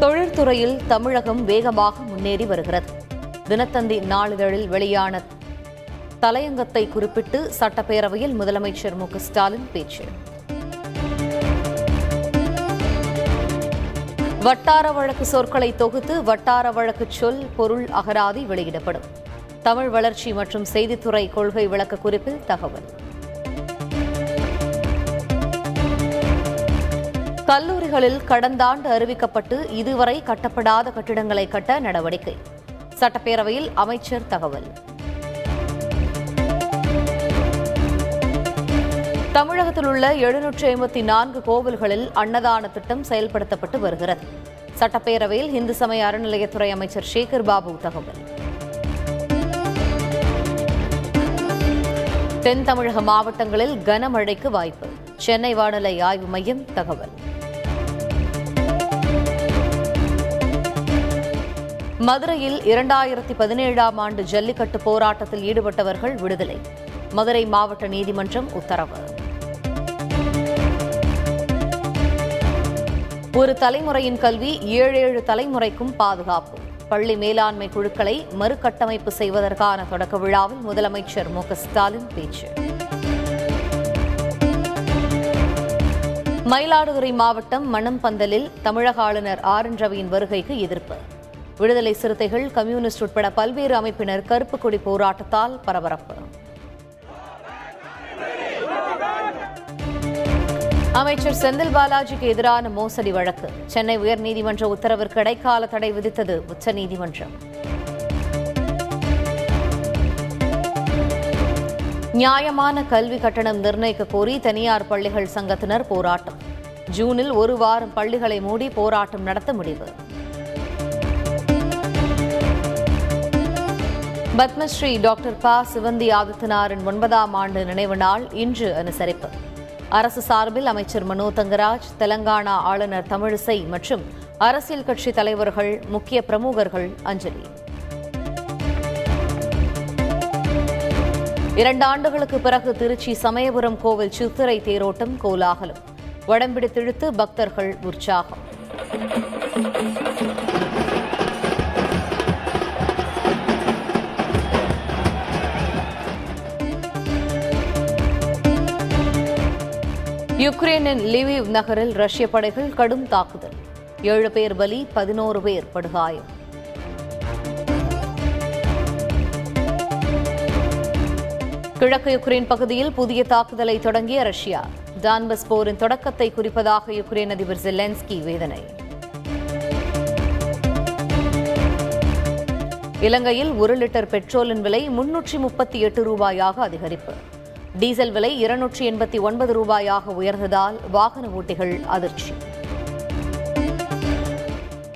தொழில்துறையில் தமிழகம் வேகமாக முன்னேறி வருகிறது. தினத்தந்தி நாளிதழில் வெளியான தலையங்கத்தை குறிப்பிட்டு சட்டப்பேரவையில் முதலமைச்சர் மு. ஸ்டாலின் பேச்சு. வட்டார வழக்கு சொற்களை தொகுத்து வட்டார வழக்கு சொல் பொருள் அகராதி வெளியிடப்படும். தமிழ் வளர்ச்சி மற்றும் செய்தித்துறை கொள்கை விளக்க குறிப்பில் தகவல். கல்லூரிகளில் கடந்த ஆண்டு அறிவிக்கப்பட்டு இதுவரை கட்டப்படாத கட்டிடங்களை கட்ட நடவடிக்கை. சட்டப்பேரவையில் அமைச்சர் தகவல். தமிழகத்தில் உள்ள எழுநூற்றி ஐம்பத்தி நான்கு கோவில்களில் அன்னதான திட்டம் செயல்படுத்தப்பட்டு வருகிறது. சட்டப்பேரவையில் இந்து சமய அறநிலையத்துறை அமைச்சர் சேகர் பாபு தகவல். தென் தமிழக மாவட்டங்களில் கனமழைக்கு வாய்ப்பு. சென்னை வானிலை ஆய்வு மையம் தகவல். மதுரையில் இரண்டாயிரத்தி பதினேழாம் ஆண்டு ஜல்லிக்கட்டு போராட்டத்தில் ஈடுபட்டவர்கள் விடுதலை. மதுரை மாவட்ட நீதிமன்றம் உத்தரவு. ஒரு தலைமுறையின் கல்வி ஏழு ஏழு தலைமுறைக்கும் பாதுகாப்பு. பள்ளி மேலாண்மை குழுக்களை மறுகட்டமைப்பு செய்வதற்கான தொடக்க விழாவில் முதலமைச்சர் மு ஸ்டாலின் பேச்சு. மயிலாடுதுறை மாவட்டம் மணம்பந்தலில் தமிழக ஆளுநர் ஆர் என் ரவியின் வருகைக்கு எதிர்ப்பு. விடுதலை சிறுத்தைகள் கம்யூனிஸ்ட் உட்பட பல்வேறு அமைப்பினர் கருப்பு கொடி போராட்டத்தால் பரபரப்பு. அமைச்சர் செந்தில் பாலாஜிக்கு எதிரான மோசடி வழக்கு. சென்னை உயர்நீதிமன்ற உத்தரவிற்கு இடைக்கால தடை விதித்தது உச்சநீதிமன்றம். நியாயமான கல்வி கட்டணம் நிர்ணயிக்க கோரி தனியார் பள்ளிகள் சங்கத்தினர் போராட்டம். ஜூனில் ஒரு வாரம் பள்ளிகளை மூடி போராட்டம் நடத்த முடிவு. பத்மஸ்ரீ டாக்டர் ப. சிவந்தி ஆதித்தனாரின் ஒன்பதாம் ஆண்டு நினைவு நாள் இன்று அனுசரிப்பு. அரசு சார்பில் அமைச்சர் மனோ தங்கராஜ் தெலங்கானா ஆளுநர் தமிழிசை மற்றும் அரசியல் கட்சி தலைவர்கள் முக்கிய பிரமுகர்கள் அஞ்சலி. இரண்டு ஆண்டுகளுக்கு பிறகு திருச்சி சமயபுரம் கோவில் சித்திரை தேரோட்டம் கோலாகலம். வடம்பிடித்திழுத்து பக்தர்கள் உற்சாகம். யுக்ரைனின் லிவிவ் நகரில் ரஷ்ய படைகள் கடும் தாக்குதல். ஏழு பேர் பலி பதினோரு பேர் படுகாயம். கிழக்கு யுக்ரைன் பகுதியில் புதிய தாக்குதலை தொடங்கிய ரஷ்யா டான்பஸ் போரின் தொடக்கத்தை குறிப்பதாக யுக்ரைன் அதிபர் ஜெலென்ஸ்கி வேதனை. இலங்கையில் ஒரு லிட்டர் பெட்ரோலின் விலை முன்னூற்றி முப்பத்தி எட்டு ரூபாயாக அதிகரிப்பு. டீசல் விலை இருநூற்றி எண்பத்தி ஒன்பது ரூபாயாக உயர்ந்ததால் வாகன ஓட்டிகள் அதிர்ச்சி.